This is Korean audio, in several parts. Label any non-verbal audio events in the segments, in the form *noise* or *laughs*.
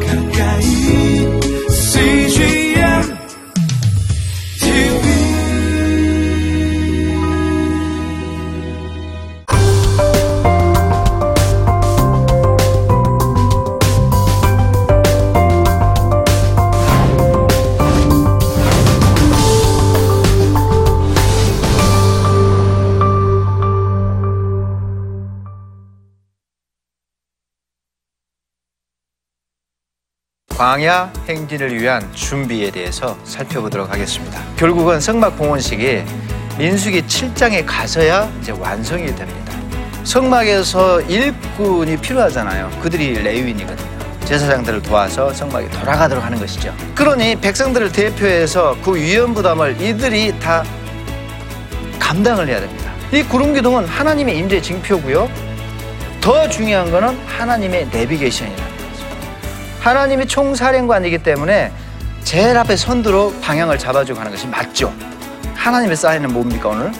가까 광야 행진을 위한 준비에 대해서 살펴보도록 하겠습니다. 결국은 성막 봉헌식이 민수기 7장에 가서야 이제 완성이 됩니다. 성막에서 일꾼이 필요하잖아요. 그들이 레위인이거든요. 제사장들을 도와서 성막이 돌아가도록 하는 것이죠. 그러니 백성들을 대표해서 그 위험 부담을 이들이 다 감당을 해야 됩니다. 이 구름 기둥은 하나님의 임재 징표고요. 더 중요한 거는 하나님의 내비게이션이라는 거죠. 하나님이 총사령관이기 때문에 제일 앞에 선두로 방향을 잡아주고 하는 것이 맞죠. 하나님의 사인은 뭡니까 오늘?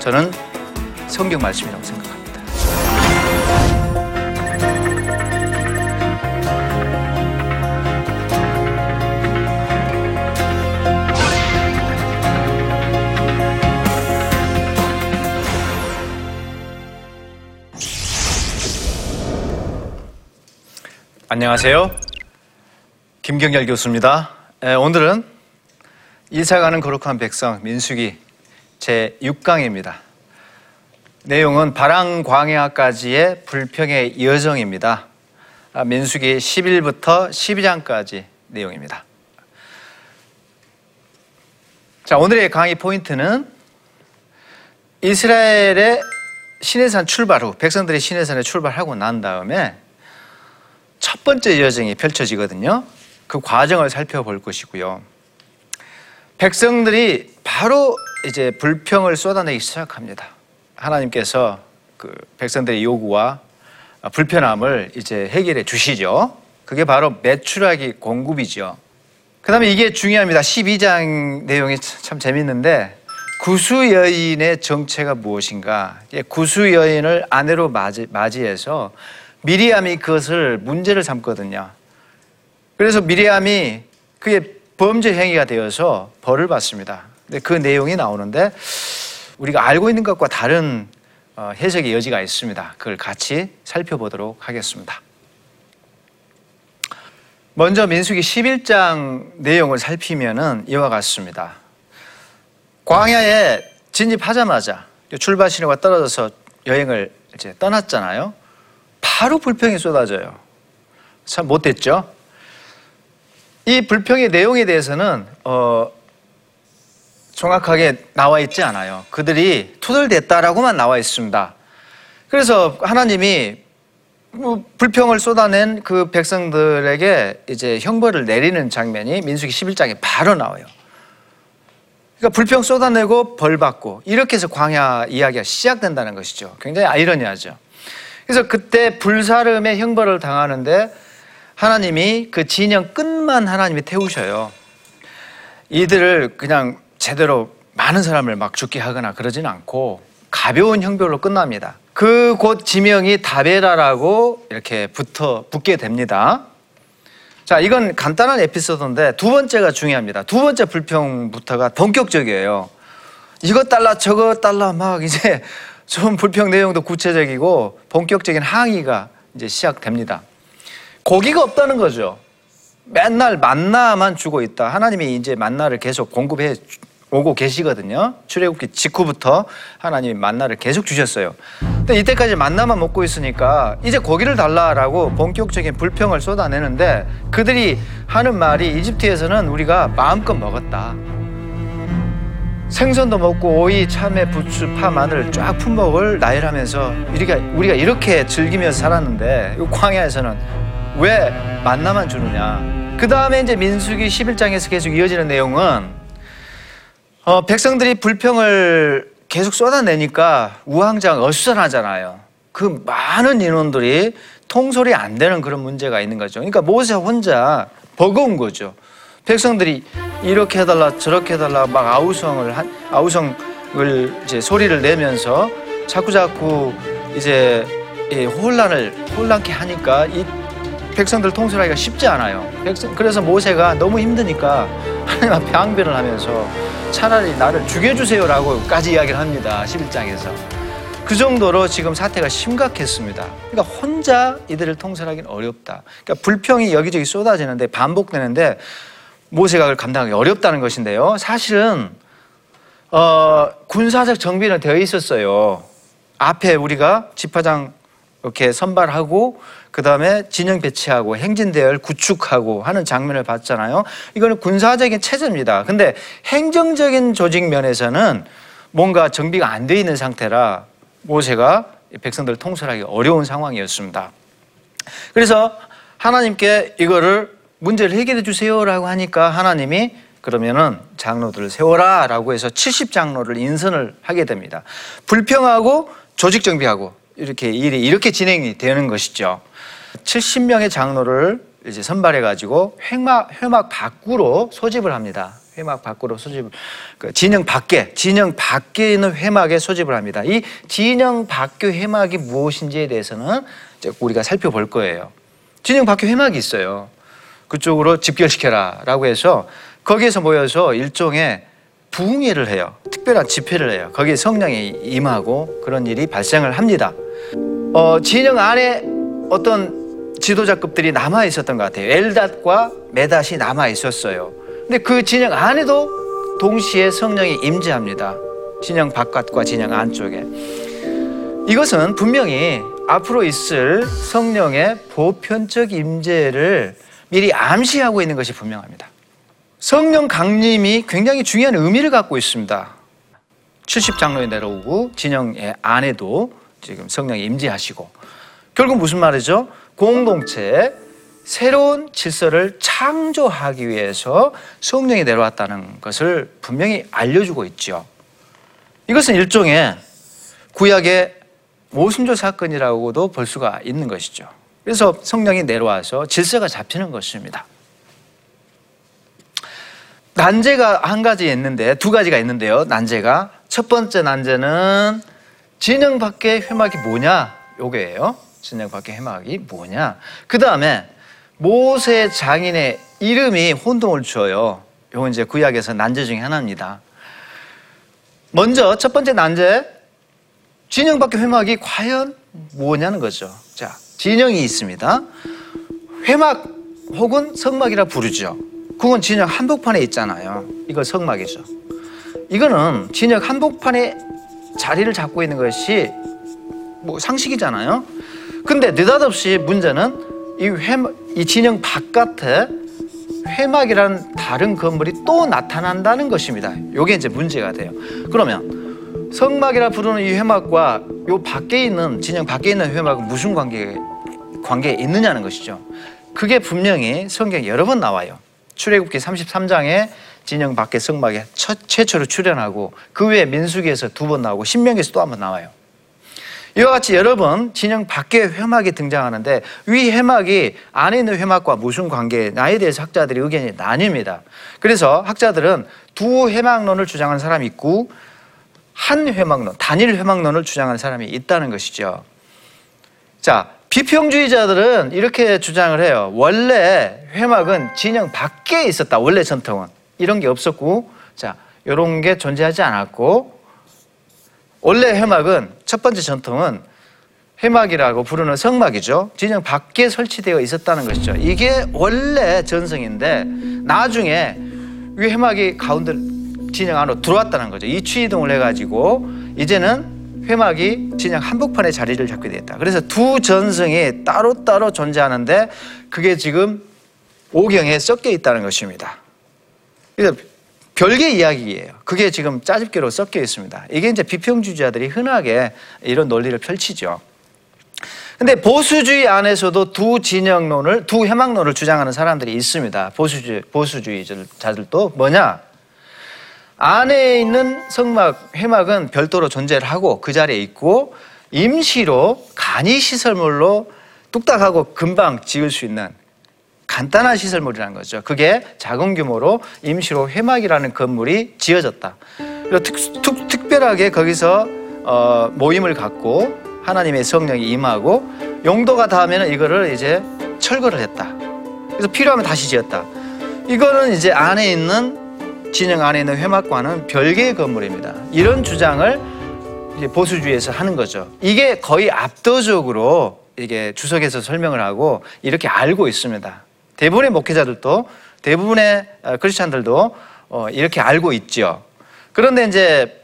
저는 성경 말씀이라고 생각합니다. 안녕하세요. 김경열 교수입니다. 에, 오늘은 이사가는 거룩한 백성 민수기 제 6강입니다. 내용은 바랑 광야까지의 불평의 여정입니다. 아, 민수기 10일부터 12장까지 내용입니다. 자, 오늘의 강의 포인트는 이스라엘의 시내산 출발 후 백성들이 시내산에 출발하고 난 다음에 첫 번째 여정이 펼쳐지거든요. 그 과정을 살펴볼 것이고요. 백성들이 바로 이제 불평을 쏟아내기 시작합니다. 하나님께서 그 백성들의 요구와 불편함을 이제 해결해 주시죠. 그게 바로 매출하기 공급이죠. 그 다음에 이게 중요합니다. 12장 내용이 참 재밌는데 구수 여인의 정체가 무엇인가? 예, 구수 여인을 아내로 맞이, 맞이 해서 미리암이 그것을 문제를 삼거든요. 그래서 미리암이 그게 범죄 행위가 되어서 벌을 받습니다. 근데 그 내용이 나오는데 우리가 알고 있는 것과 다른 어, 해석의 여지가 있습니다. 그걸 같이 살펴보도록 하겠습니다. 먼저 민수기 11장 내용을 살피면은 이와 같습니다. 광야에 진입하자마자 출발 신호가 떨어져서 여행을 이제 떠났잖아요. 바로 불평이 쏟아져요. 참 못됐죠? 이 불평의 내용에 대해서는 어, 정확하게 나와 있지 않아요. 그들이 투덜댔다라고만 나와 있습니다. 그래서 하나님이 뭐 불평을 쏟아낸 그 백성들에게 이제 형벌을 내리는 장면이 민수기 11장에 바로 나와요. 그러니까 불평 쏟아내고 벌 받고 이렇게 해서 광야 이야기가 시작된다는 것이죠. 굉장히 아이러니하죠. 그래서 그때 불사름의 형벌을 당하는데 하나님이 그 진영 끝만 하나님이 태우셔요. 이들을 그냥 제대로 많은 사람을 막 죽게 하거나 그러진 않고 가벼운 형벌로 끝납니다. 그 곳 지명이 다베라라고 이렇게 붙어 붙게 됩니다. 자, 이건 간단한 에피소드인데 두 번째가 중요합니다. 두 번째 불평부터가 본격적이에요. 이것 달라 저것 달라 막 이제 *laughs* 좀 불평 내용도 구체적이고 본격적인 항의가 이제 시작됩니다. 고기가 없다는 거죠. 맨날 만나만 주고 있다. 하나님이 이제 만나를 계속 공급해 오고 계시거든요. 출애굽기 직후부터 하나님이 만나를 계속 주셨어요. 근데 이때까지 만나만 먹고 있으니까 이제 고기를 달라라고 본격적인 불평을 쏟아내는데 그들이 하는 말이 이집트에서는 우리가 마음껏 먹었다. 생선도 먹고 오이, 참외, 부추, 파, 마늘 쫙 품목을 나열하면서 우리가 이렇게 즐기면서 살았는데 이 광야에서는 왜 만나만 주느냐? 그 다음에 이제 민수기 11장에서 계속 이어지는 내용은 어, 백성들이 불평을 계속 쏟아내니까 우왕좌왕 어수선하잖아요. 그 많은 인원들이 통솔이 안 되는 그런 문제가 있는 거죠. 그러니까 모세 혼자 버거운 거죠. 백성들이 이렇게 해달라 저렇게 해달라 막 아우성을 한 아우성을 이제 소리를 내면서 자꾸 자꾸 이제 이 혼란을 혼란케 하니까 이 백성들 통솔하기가 쉽지 않아요. 백성, 그래서 모세가 너무 힘드니까 *laughs* 하나님 앞에 항변을 하면서 차라리 나를 죽여주세요라고까지 이야기를 합니다. 11장에서. 그 정도로 지금 사태가 심각했습니다. 그러니까 혼자 이들을 통솔하기는 어렵다. 그러니까 불평이 여기저기 쏟아지는데 반복되는데 모세가 그걸 감당하기 어렵다는 것인데요. 사실은 어, 군사적 정비는 되어 있었어요. 앞에 우리가 집화장 이렇게 선발하고 그 다음에 진영 배치하고 행진대열 구축하고 하는 장면을 봤잖아요. 이거는 군사적인 체제입니다. 근데 행정적인 조직 면에서는 뭔가 정비가 안 돼 있는 상태라 모세가 백성들을 통솔하기 어려운 상황이었습니다. 그래서 하나님께 이거를 문제를 해결해 주세요라고 하니까 하나님이 그러면은 장로들을 세워라라고 해서 70장로를 인선을 하게 됩니다. 불평하고 조직 정비하고 이렇게 일이 이렇게 진행이 되는 것이죠. 70명의 장로를 이제 선발해 가지고 회막 회막 밖으로 소집을 합니다. 회막 밖으로 소집을 그 진영 밖에 진영 밖에 있는 회막에 소집을 합니다. 이 진영 밖의 회막이 무엇인지에 대해서는 우리가 살펴볼 거예요. 진영 밖에 회막이 있어요. 그쪽으로 집결시켜라 라고 해서 거기에서 모여서 일종의 부흥회를 해요. 특별한 집회를 해요. 거기에 성령이 임하고 그런 일이 발생을 합니다. 어, 진영 안에 어떤 지도자급들이 남아 있었던 것 같아요. 엘닷과 메닷이 남아 있었어요. 근데 그 진영 안에도 동시에 성령이 임재합니다. 진영 바깥과 진영 안쪽에. 이것은 분명히 앞으로 있을 성령의 보편적 임재를 미리 암시하고 있는 것이 분명합니다. 성령 강림이 굉장히 중요한 의미를 갖고 있습니다. 70장로에 내려오고 진영의 안에도 지금 성령이 임재하시고 결국 무슨 말이죠? 공동체 새로운 질서를 창조하기 위해서 성령이 내려왔다는 것을 분명히 알려주고 있죠. 이것은 일종의 구약의 모순조 사건이라고도 볼 수가 있는 것이죠. 그래서 성령이 내려와서 질서가 잡히는 것입니다. 난제가 한 가지 있는데 두 가지가 있는데요. 난제가 첫 번째 난제는 진영 밖의 회막이 뭐냐? 요게예요. 진영 밖의 회막이 뭐냐? 그 다음에 모세 장인의 이름이 혼동을 주어요. 요건 이제 구약에서 난제 중에 하나입니다. 먼저 첫 번째 난제 진영 밖의 회막이 과연 뭐냐는 거죠. 자, 진영이 있습니다. 회막 혹은 성막이라 부르죠. 그건 진영 한복판에 있잖아요. 이거 성막이죠. 이거는 진영 한복판에 자리를 잡고 있는 것이 뭐 상식이잖아요. 근데 느닷없이 문제는 이 회막, 이 진영 바깥에 회막이라는 다른 건물이 또 나타난다는 것입니다. 이게 이제 문제가 돼요. 그러면 성막이라 부르는 이 회막과 요 밖에 있는 진영 밖에 있는 회막은 무슨 관계 관계에 있느냐는 것이죠. 그게 분명히 성경에 여러 번 나와요. 출애굽기 33장에 진영 밖에 성막에 첫, 최초로 출현하고 그 외에 민수기에서 두 번 나오고 신명기에서 또 한 번 나와요. 이와 같이 여러 번 진영 밖에 회막이 등장하는데 위 회막이 안에 있는 회막과 무슨 관계나에 대해서 학자들이 의견이 나뉩니다. 그래서 학자들은 두 회막론을 주장하는 사람이 있고 한 회막론, 단일 회막론을 주장하는 사람이 있다는 것이죠. 자, 비평주의자들은 이렇게 주장을 해요. 원래 회막은 진영 밖에 있었다. 원래 전통은. 이런 게 없었고, 자, 이런 게 존재하지 않았고, 원래 회막은 첫 번째 전통은 회막이라고 부르는 성막이죠. 진영 밖에 설치되어 있었다는 것이죠. 이게 원래 전성인데, 나중에 이 회막이 가운데 진영 안으로 들어왔다는 거죠. 이취 이동을 해가지고, 이제는 회막이 진영 한복판에 자리를 잡게 됐다. 그래서 두 전성이 따로따로 존재하는데 그게 지금 오경에 섞여 있다는 것입니다. 별개 이야기예요. 그게 지금 짜집기로 섞여 있습니다. 이게 이제 비평주의자들이 흔하게 이런 논리를 펼치죠. 근데 보수주의 안에서도 두 진영론을, 두 해막론을 주장하는 사람들이 있습니다. 보수주의, 보수주의자들도 뭐냐? 안에 있는 성막, 회막은 별도로 존재를 하고 그 자리에 있고 임시로 간이 시설물로 뚝딱하고 금방 지을 수 있는 간단한 시설물이라는 거죠. 그게 작은 규모로 임시로 회막이라는 건물이 지어졌다. 특, 특, 특별하게 거기서 어, 모임을 갖고 하나님의 성령이 임하고 용도가 닿으면 이거를 이제 철거를 했다. 그래서 필요하면 다시 지었다. 이거는 이제 안에 있는 진영 안에 있는 회막과는 별개의 건물입니다. 이런 주장을 보수주의에서 하는 거죠. 이게 거의 압도적으로 이게 주석에서 설명을 하고 이렇게 알고 있습니다. 대부분의 목회자들도 대부분의 어, 크리스찬들도 어, 이렇게 알고 있죠. 그런데 이제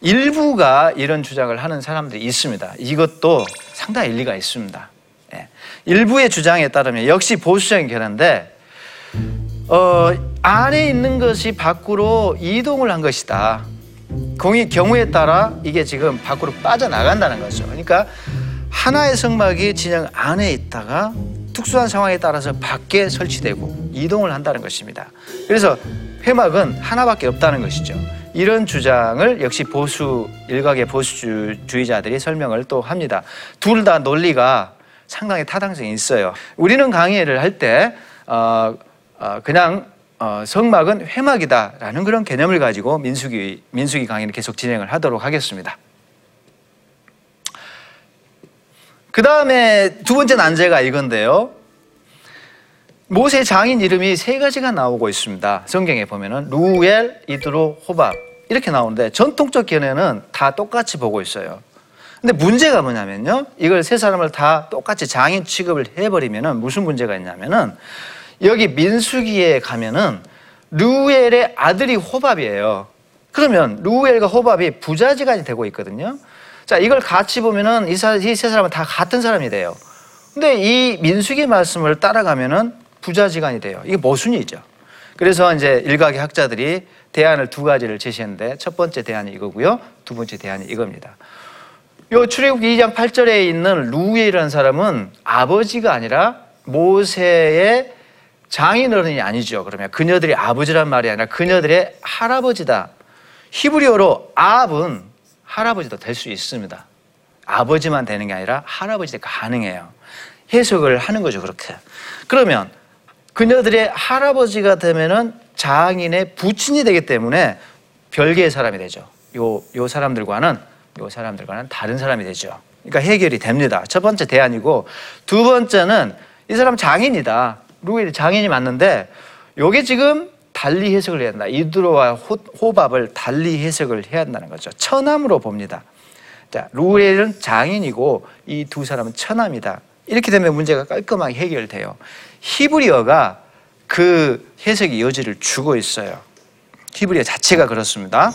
일부가 이런 주장을 하는 사람들이 있습니다. 이것도 상당히 일리가 있습니다. 예. 일부의 주장에 따르면 역시 보수적인 견해인데 어, 안에 있는 것이 밖으로 이동을 한 것이다. 공의 경우에 따라 이게 지금 밖으로 빠져나간다는 거죠. 그러니까 하나의 성막이 진영 안에 있다가 특수한 상황에 따라서 밖에 설치되고 이동을 한다는 것입니다. 그래서 회막은 하나밖에 없다는 것이죠. 이런 주장을 역시 보수 일각의 보수주의자들이 설명을 또 합니다. 둘 다 논리가 상당히 타당성이 있어요. 우리는 강의를 할때 어, 어, 그냥 어, 성막은 회막이다라는 그런 개념을 가지고 민수기 민수기 강의를 계속 진행을 하도록 하겠습니다. 그 다음에 두 번째 난제가 이건데요. 모세 장인 이름이 세 가지가 나오고 있습니다. 성경에 보면은 루엘, 이드로, 호밥 이렇게 나오는데 전통적 견해는 다 똑같이 보고 있어요. 근데 문제가 뭐냐면요. 이걸 세 사람을 다 똑같이 장인 취급을 해버리면은 무슨 문제가 있냐면은 여기 민수기에 가면은 루엘의 아들이 호밥이에요. 그러면 루엘과 호밥이 부자지간이 되고 있거든요. 자, 이걸 같이 보면은 이 세 사람은 다 같은 사람이 돼요. 근데 이 민수기 말씀을 따라가면은 부자지간이 돼요. 이게 모순이죠. 그래서 이제 일각의 학자들이 대안을 두 가지를 제시했는데 첫 번째 대안이 이거고요. 두 번째 대안이 이겁니다. 요 출애굽기 2장 8절에 있는 루엘이라는 사람은 아버지가 아니라 모세의 장인어른이 아니죠. 그러면 그녀들의 아버지란 말이 아니라 그녀들의 할아버지다. 히브리어로 아합은 할아버지도 될 수 있습니다. 아버지만 되는 게 아니라 할아버지도 가능해요. 해석을 하는 거죠, 그렇게. 그러면 그녀들의 할아버지가 되면은 장인의 부친이 되기 때문에 별개의 사람이 되죠. 요, 요 사람들과는, 요 사람들과는 다른 사람이 되죠. 그러니까 해결이 됩니다. 첫 번째 대안이고, 두 번째는 이 사람 장인이다. 루엘이 장인이 맞는데, 요게 지금 달리 해석을 해야 한다. 이드로와 호, 밥을 달리 해석을 해야 한다는 거죠. 처남으로 봅니다. 자, 루엘은 장인이고 이 두 사람은 처남이다. 이렇게 되면 문제가 깔끔하게 해결돼요. 히브리어가 그 해석의 여지를 주고 있어요. 히브리어 자체가 그렇습니다.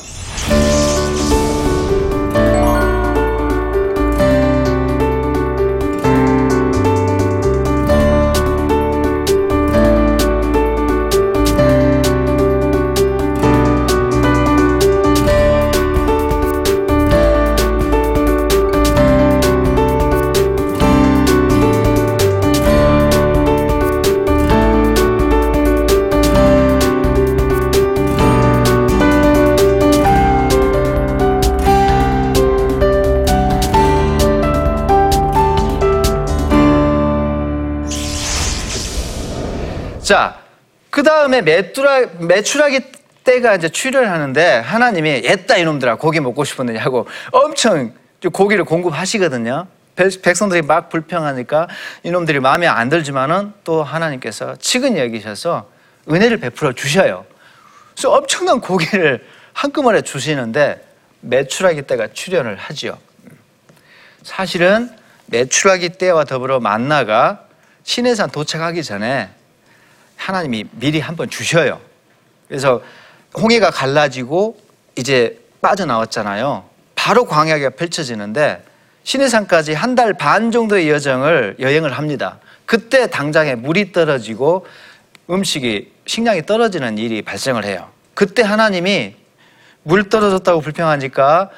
자, 그 다음에 메추라기 때가 이제 출혈 하는데 하나님이 옛다 이놈들아 고기 먹고 싶었느냐 하고 엄청 고기를 공급하시거든요. 백성들이 막 불평하니까 이놈들이 마음에 안 들지만은 또 하나님께서 치근히 여기셔서 은혜를 베풀어 주셔요. 그래서 엄청난 고기를 한꺼번에 주시는데 메추라기 때가 출현을 하지요. 사실은 메추라기 때와 더불어 만나가 시내산 도착하기 전에 하나님이 미리 한번 주셔요. 그래서 홍해가 갈라지고 이제 빠져나왔잖아요. 바로 광야가 펼쳐지는데 시내산까지 한 달 반 정도의 여정을 여행을 합니다. 그때 당장에 물이 떨어지고 음식이 식량이 떨어지는 일이 발생을 해요. 그때 하나님이 물 떨어졌다고 불평하니까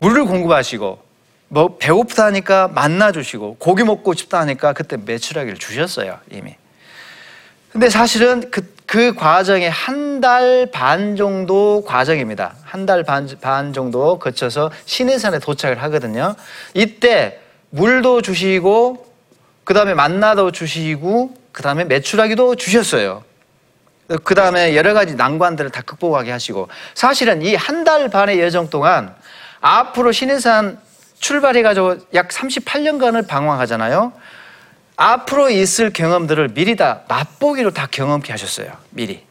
물을 공급하시고 뭐 배고프다 하니까 만나 주시고 고기 먹고 싶다 하니까 그때 매출하기를 주셨어요 이미. 근데 사실은 그, 그 과정이 한달 반 정도 과정입니다. 한 달 반 반 정도 거쳐서 시내산에 도착을 하거든요. 이때 물도 주시고, 그 다음에 만나도 주시고, 그 다음에 매출하기도 주셨어요. 그 다음에 여러 가지 난관들을 다 극복하게 하시고, 사실은 이 한 달 반의 여정 동안 앞으로 시내산 출발해가지고 약 38년간을 방황하잖아요. 앞으로 있을 경험들을 미리 다 맛보기로 다 경험케 하셨어요. 미리.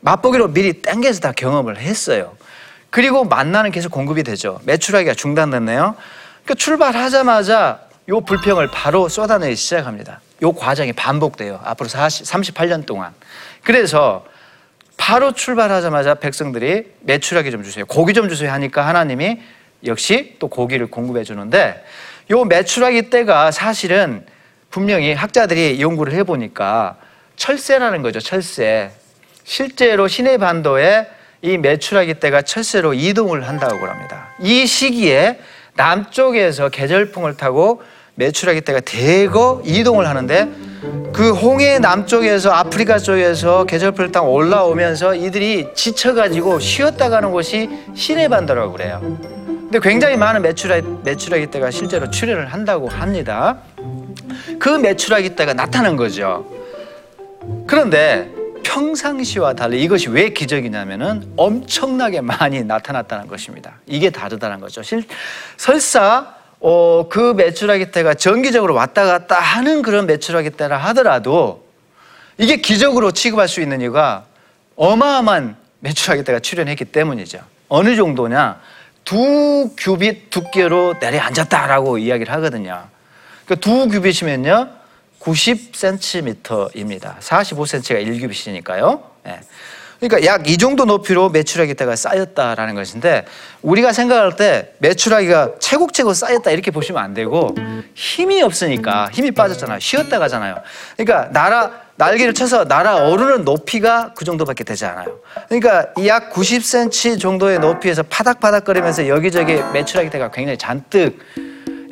맛보기로 미리 땡겨서 다 경험을 했어요. 그리고 만나는 계속 공급이 되죠. 매출하기가 중단됐네요. 그러니까 출발하자마자 요 불평을 바로 쏟아내기 시작합니다. 요 과정이 반복돼요. 앞으로 40, 38년 동안. 그래서 바로 출발하자마자 백성들이 매출하기 좀 주세요. 고기 좀 주세요 하니까 하나님이 역시 또 고기를 공급해 주는데 요 매출하기 때가 사실은 분명히 학자들이 연구를 해보니까 철새라는 거죠. 철새. 실제로 시내 반도에 이 매출하기 때가 철새로 이동을 한다고 합니다. 이 시기에 남쪽에서 계절풍을 타고 매출하기 때가 대거 이동을 하는데 그 홍해 남쪽에서 아프리카 쪽에서 계절풍을 타고 올라오면서 이들이 지쳐가지고 쉬었다 가는 곳이 시내 반도라고 그래요. 근데 굉장히 많은 매출하기, 매출하기 때가 실제로 출현을 한다고 합니다. 그 매출하기 때가 나타난 거죠. 그런데 평상시와 달리 이것이 왜 기적이냐면은 엄청나게 많이 나타났다는 것입니다. 이게 다르다는 거죠. 실, 설사 어, 그 매출하기 때가 정기적으로 왔다 갔다 하는 그런 매출하기 때라 하더라도 이게 기적으로 취급할 수 있는 이유가 어마어마한 매출하기 때가 출현했기 때문이죠. 어느 정도냐? 두 규빗 두께로 내려앉았다라고 이야기를 하거든요. 그러니까 두 규빗이면요. 90cm입니다. 45cm가 1규빗이니까요. 예. 그러니까 약 이 정도 높이로 매출하기때가 쌓였다라는 것인데 우리가 생각할 때 매출하기가 채곡채곡 쌓였다 이렇게 보시면 안 되고 힘이 없으니까 힘이 빠졌잖아요. 쉬었다 가잖아요. 그러니까 날아 날개를 쳐서 날아 오르는 높이가 그 정도밖에 되지 않아요. 그러니까 약 90cm 정도의 높이에서 파닥파닥거리면서 여기저기 매출하기때가 굉장히 잔뜩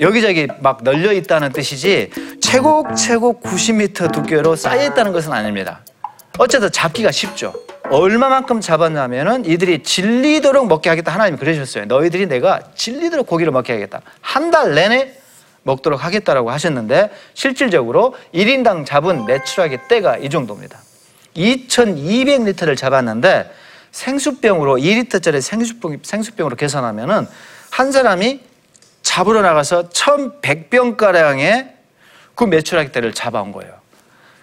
여기저기 막 널려 있다는 뜻이지 최곡최곡 90m 두께로 쌓여 있다는 것은 아닙니다. 어쨌든 잡기가 쉽죠. 얼마만큼 잡았냐면은 이들이 질리도록 먹게 하겠다 하나님이 그러셨어요. 너희들이 내가 질리도록 고기를 먹게 하겠다. 한 달 내내 먹도록 하겠다라고 하셨는데 실질적으로 1인당 잡은 매출하기 때가 이 정도입니다. 2,200리터를 잡았는데 생수병으로 2리터짜리 생수병, 생수병으로 계산하면은 한 사람이 잡으러 나가서 1,100병가량의 그 매출하기 때를 잡아온 거예요.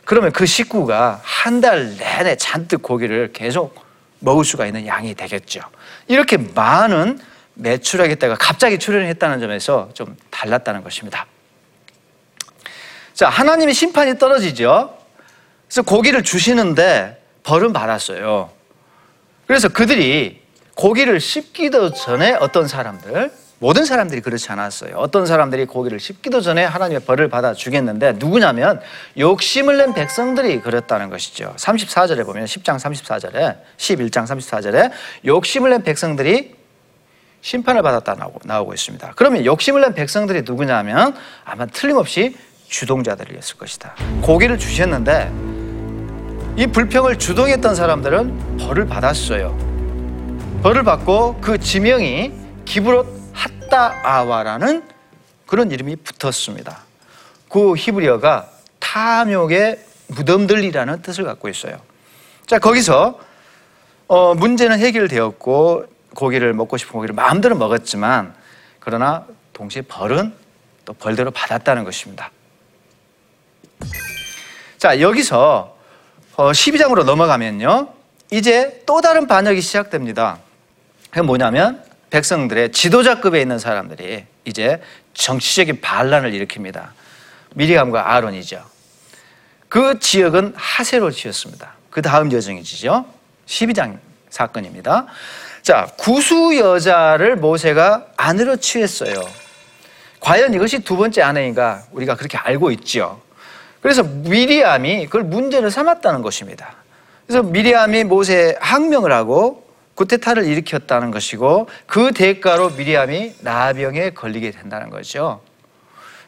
그러면 그 식구가 한 달 내내 잔뜩 고기를 계속 먹을 수가 있는 양이 되겠죠. 이렇게 많은 매출하기 때가 갑자기 출현했다는 점에서 좀 달랐다는 것입니다. 자, 하나님의 심판이 떨어지죠. 그래서 고기를 주시는데 벌은 받았어요. 그래서 그들이 고기를 씹기도 전에 어떤 사람들, 모든 사람들이 그렇지 않았어요. 어떤 사람들이 고기를 씹기도 전에 하나님의 벌을 받아 주겠는데 누구냐면 욕심을 낸 백성들이 그랬다는 것이죠. 34절에 보면 10장 34절에 11장 34절에 욕심을 낸 백성들이 심판을 받았다 나오고, 나오고 있습니다. 그러면 욕심을 낸 백성들이 누구냐면 아마 틀림없이 주동자들이었을 것이다. 고기를 주셨는데 이 불평을 주동했던 사람들은 벌을 받았어요. 벌을 받고 그 지명이 기브롯 핫다아와라는 그런 이름이 붙었습니다. 그 히브리어가 탐욕의 무덤들이라는 뜻을 갖고 있어요. 자, 거기서 어, 문제는 해결되었고 고기를 먹고 싶은 고기를 마음대로 먹었지만 그러나 동시에 벌은 또 벌대로 받았다는 것입니다. 자, 여기서 어, 12장으로 넘어가면요. 이제 또 다른 반역이 시작됩니다. 그게 뭐냐면 백성들의 지도자급에 있는 사람들이 이제 정치적인 반란을 일으킵니다. 미리암과 아론이죠. 그 지역은 하세로 지었습니다. 그 다음 여정이지죠. 12장 사건입니다. 자, 구수 여자를 모세가 아내로 취했어요. 과연 이것이 두 번째 아내인가 우리가 그렇게 알고 있죠. 그래서 미리암이 그걸 문제를 삼았다는 것입니다. 그래서 미리암이 모세에 항명을 하고 구테타를 일으켰다는 것이고 그 대가로 미리암이 나병에 걸리게 된다는 거죠.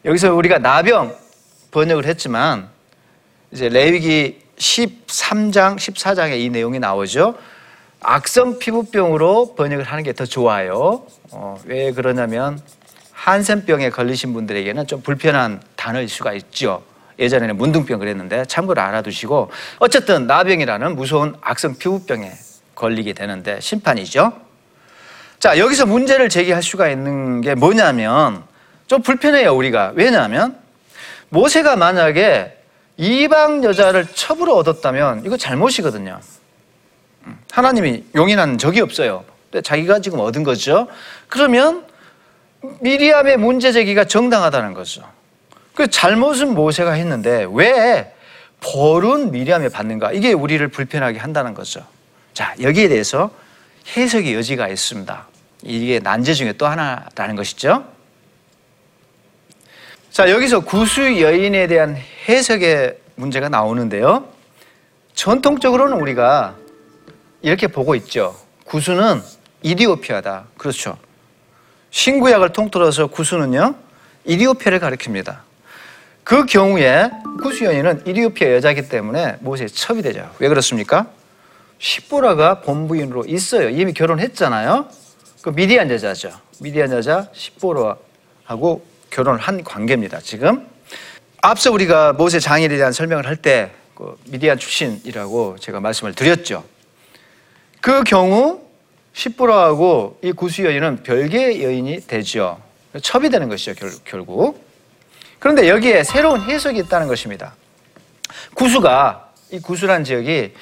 여기서 우리가 나병 번역을 했지만 이제 레위기 13장, 14장에 이 내용이 나오죠. 악성 피부병으로 번역을 하는 게 더 좋아요. 어, 왜 그러냐면 한센병에 걸리신 분들에게는 좀 불편한 단어일 수가 있죠. 예전에는 문둥병 그랬는데 참고로 알아두시고 어쨌든 나병이라는 무서운 악성 피부병에 걸리게 되는데 심판이죠. 자, 여기서 문제를 제기할 수가 있는 게 뭐냐면 좀 불편해요, 우리가. 왜냐하면 모세가 만약에 이방 여자를 첩으로 얻었다면 이거 잘못이거든요. 음, 하나님이 용인한 적이 없어요. 자기가 지금 얻은 거죠. 그러면 미리암의 문제 제기가 정당하다는 거죠. 그 잘못은 모세가 했는데 왜 벌은 미리암에 받는가? 이게 우리를 불편하게 한다는 거죠. 자, 여기에 대해서 해석의 여지가 있습니다. 이게 난제 중에 또 하나라는 것이죠. 자, 여기서 구수 여인에 대한 해석의 문제가 나오는데요. 전통적으로는 우리가 이렇게 보고 있죠. 구수는 이디오피아다. 그렇죠. 신구약을 통틀어서 구수는요, 이디오피아를 가리킵니다. 그 경우에 구수 여인은 이디오피아 여자이기 때문에 모세의 첩이 되죠. 왜 그렇습니까? 십보라가 본부인으로 있어요. 이미 결혼했잖아요. 그 미디안 여자죠. 미디안 여자 십보라하고 결혼을 한 관계입니다. 지금 앞서 우리가 모세 장일에 대한 설명을 할때그 미디안 출신이라고 제가 말씀을 드렸죠. 그 경우 십보라하고 이 구수 여인은 별개의 여인이 되죠. 첩이 되는 것이죠. 결, 결국. 그런데 여기에 새로운 해석이 있다는 것입니다. 구수가 이 구수란 지역이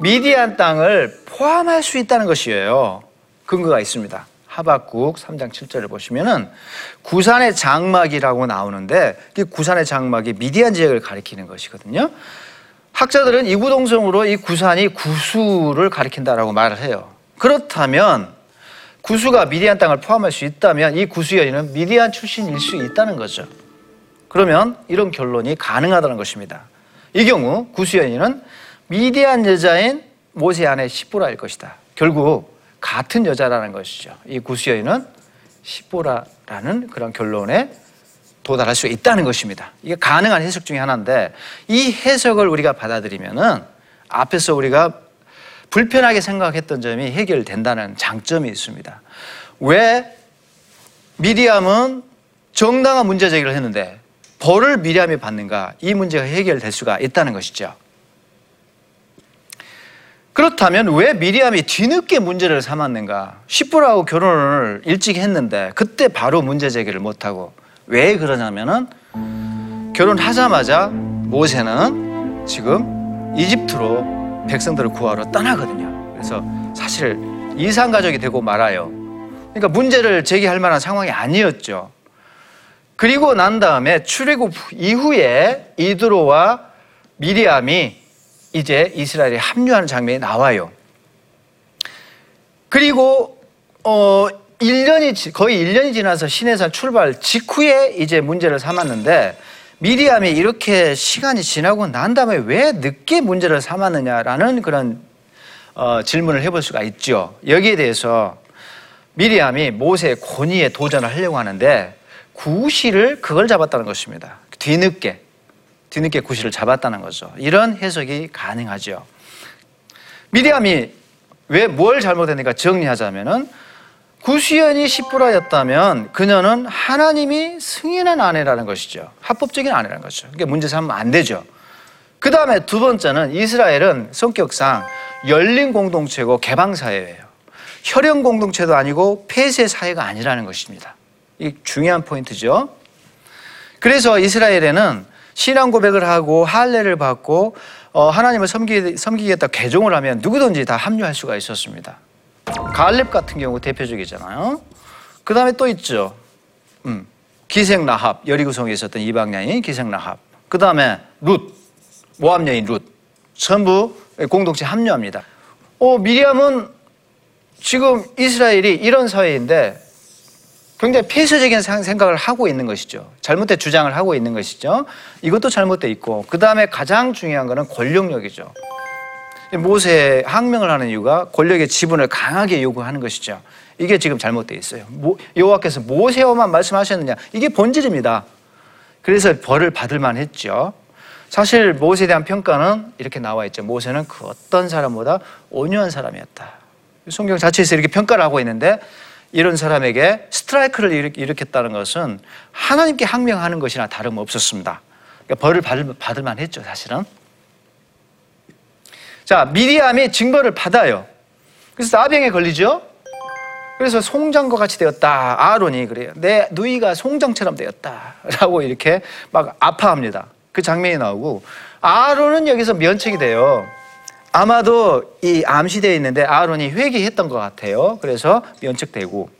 미디안 땅을 포함할 수 있다는 것이에요. 근거가 있습니다. 하박국 3장 7절을 보시면은 구산의 장막이라고 나오는데 이 구산의 장막이 미디안 지역을 가리키는 것이거든요. 학자들은 이구동성으로 이 구산이 구수를 가리킨다라고 말을 해요. 그렇다면 구수가 미디안 땅을 포함할 수 있다면 이 구수 여인은 미디안 출신일 수 있다는 거죠. 그러면 이런 결론이 가능하다는 것입니다. 이 경우 구수 여인은 미디안 여자인 모세 아내 시보라일 것이다. 결국 같은 여자라는 것이죠. 이 구수 여인은 시보라라는 그런 결론에 도달할 수 있다는 것입니다. 이게 가능한 해석 중에 하나인데 이 해석을 우리가 받아들이면은 앞에서 우리가 불편하게 생각했던 점이 해결된다는 장점이 있습니다. 왜 미리암은 정당한 문제 제기를 했는데 벌을 미리암이 받는가? 이 문제가 해결될 수가 있다는 것이죠. 그렇다면 왜 미리암이 뒤늦게 문제를 삼았는가? 십부라고 결혼을 일찍 했는데 그때 바로 문제 제기를 못하고 왜 그러냐면은 결혼하자마자 모세는 지금 이집트로 백성들을 구하러 떠나거든요. 그래서 사실 이상 가족이 되고 말아요. 그러니까 문제를 제기할 만한 상황이 아니었죠. 그리고 난 다음에 출애굽 이후에 이드로와 미리암이 이제 이스라엘에 합류하는 장면이 나와요. 그리고 어 1년이 거의 1년이 지나서 시내산 출발 직후에 이제 문제를 삼았는데 미리암이 이렇게 시간이 지나고 난 다음에 왜 늦게 문제를 삼았느냐라는 그런 어, 질문을 해볼 수가 있죠. 여기에 대해서 미리암이 모세의 권위에 도전을 하려고 하는데 구시를 그걸 잡았다는 것입니다. 뒤늦게 뒤늦게 구시를 잡았다는 거죠. 이런 해석이 가능하죠. 미리암이 왜 뭘 잘못했는가 정리하자면은 구시연이 십부라였다면 그녀는 하나님이 승인한 아내라는 것이죠. 합법적인 아내라는 거죠. 그게 문제 삼으면 안 되죠. 그 다음에 두 번째는 이스라엘은 성격상 열린 공동체고 개방 사회예요. 혈연 공동체도 아니고 폐쇄 사회가 아니라는 것입니다. 이 중요한 포인트죠. 그래서 이스라엘에는 신앙 고백을 하고 할례를 받고 어, 하나님을 섬기, 섬기 겠다 개종을 하면 누구든지 다 합류할 수가 있었습니다. 갈렙 같은 경우 대표적이잖아요. 그 다음에 또 있죠. 음, 기생 라합 여리구성에 있었던 이방 여인 기생 라합. 그 다음에 룻 모함 여인 룻 전부 공동체 합류합니다. 어, 미리암은 지금 이스라엘이 이런 사회인데 굉장히 폐쇄적인 생각을 하고 있는 것이죠. 잘못된 주장을 하고 있는 것이죠. 이것도 잘못돼 있고 그 다음에 가장 중요한 것은 권력력이죠. 모세 항명을 하는 이유가 권력의 지분을 강하게 요구하는 것이죠. 이게 지금 잘못되어 있어요. 여호와께서 모세와만 말씀하셨느냐? 이게 본질입니다. 그래서 벌을 받을 만했죠. 사실 모세에 대한 평가는 이렇게 나와 있죠. 모세는 그 어떤 사람보다 온유한 사람이었다. 성경 자체에서 이렇게 평가를 하고 있는데 이런 사람에게 스트라이크를 일으켰다는 것은 하나님께 항명하는 것이나 다름없었습니다. 그러니까 벌을 받을, 받을 만했죠, 사실은. 자, 미리암이 증거를 받아요. 그래서 나병에 걸리죠. 그래서 송장과 같이 되었다. 아론이 그래요. 내 누이가 송장처럼 되었다 라고 *laughs* 이렇게 막 아파합니다. 그 장면이 나오고 아론은 여기서 면책이 돼요. 아마도 이 암시되어 있는데 아론이 회개했던 것 같아요. 그래서 면책되고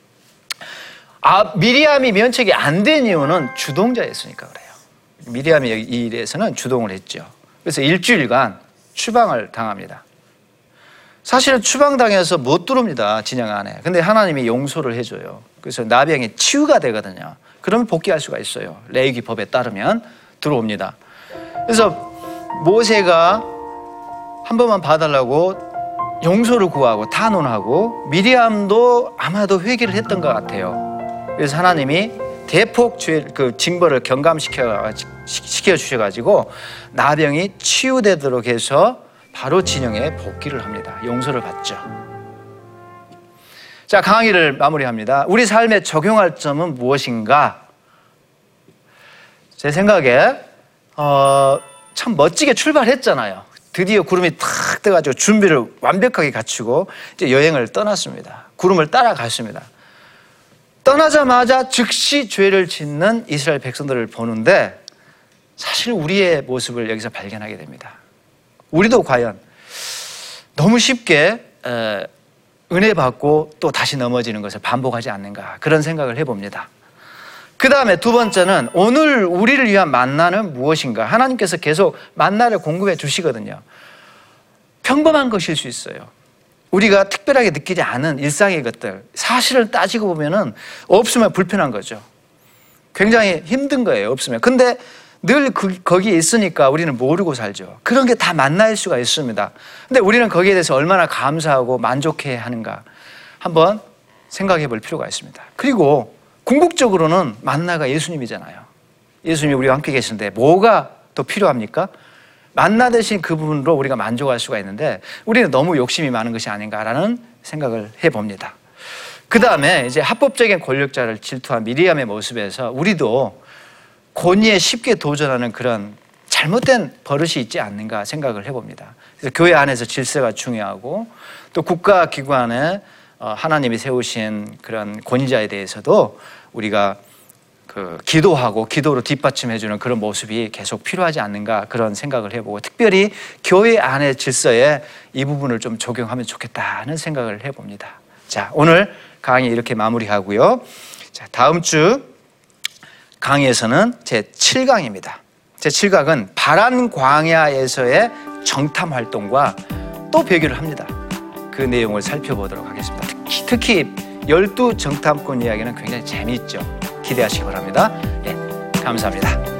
아, 미리암이 면책이 안 된 이유는 주동자였으니까 그래요. 미리암이 이 일에서는 주동을 했죠. 그래서 일주일간 추방을 당합니다. 사실은 추방당해서 못 들어옵니다. 진영 안에. 근데 하나님이 용서를 해줘요. 그래서 나병이 치유가 되거든요. 그러면 복귀할 수가 있어요. 레이기 법에 따르면 들어옵니다. 그래서 모세가 한 번만 봐달라고 용서를 구하고 탄원하고 미리암도 아마도 회개를 했던 것 같아요. 그래서 하나님이 대폭 죄, 그 징벌을 경감시켜 시켜 주셔가지고 나병이 치유되도록 해서 바로 진영에 복귀를 합니다. 용서를 받죠. 자 강의를 마무리합니다. 우리 삶에 적용할 점은 무엇인가? 제 생각에 어, 참 멋지게 출발했잖아요. 드디어 구름이 탁 떠가지고 준비를 완벽하게 갖추고 이제 여행을 떠났습니다. 구름을 따라갔습니다. 떠나자마자 즉시 죄를 짓는 이스라엘 백성들을 보는데 사실 우리의 모습을 여기서 발견하게 됩니다. 우리도 과연 너무 쉽게 에, 은혜 받고 또 다시 넘어지는 것을 반복하지 않는가 그런 생각을 해봅니다. 그 다음에 두 번째는 오늘 우리를 위한 만나는 무엇인가 하나님께서 계속 만나를 공급해 주시거든요. 평범한 것일 수 있어요. 우리가 특별하게 느끼지 않은 일상의 것들 사실을 따지고 보면은 없으면 불편한 거죠. 굉장히 힘든 거예요. 없으면. 근데 늘 그, 거기에 있으니까 우리는 모르고 살죠. 그런 게 다 만날 수가 있습니다. 근데 우리는 거기에 대해서 얼마나 감사하고 만족해 하는가 한번 생각해 볼 필요가 있습니다. 그리고 궁극적으로는 만나가 예수님이잖아요. 예수님이 우리와 함께 계시는데 뭐가 더 필요합니까? 만나 대신 그 부분으로 우리가 만족할 수가 있는데 우리는 너무 욕심이 많은 것이 아닌가라는 생각을 해 봅니다. 그 다음에 이제 합법적인 권력자를 질투한 미리암의 모습에서 우리도 권위에 쉽게 도전하는 그런 잘못된 버릇이 있지 않는가 생각을 해봅니다. 그래서 교회 안에서 질서가 중요하고 또 국가 기관에 어, 하나님이 세우신 그런 권위자에 대해서도 우리가 그 기도하고 기도로 뒷받침해주는 그런 모습이 계속 필요하지 않는가 그런 생각을 해보고 특별히 교회 안의 질서에 이 부분을 좀 적용하면 좋겠다는 생각을 해봅니다. 자 오늘 강의 이렇게 마무리하고요. 자 다음 주 강의에서는 제 7강입니다. 제 7강은 바란 광야에서의 정탐 활동과 또 배교를 합니다. 그 내용을 살펴보도록 하겠습니다. 특히, 특히 열두 정탐꾼 이야기는 굉장히 재미있죠. 기대하시기 바랍니다. 예, 감사합니다.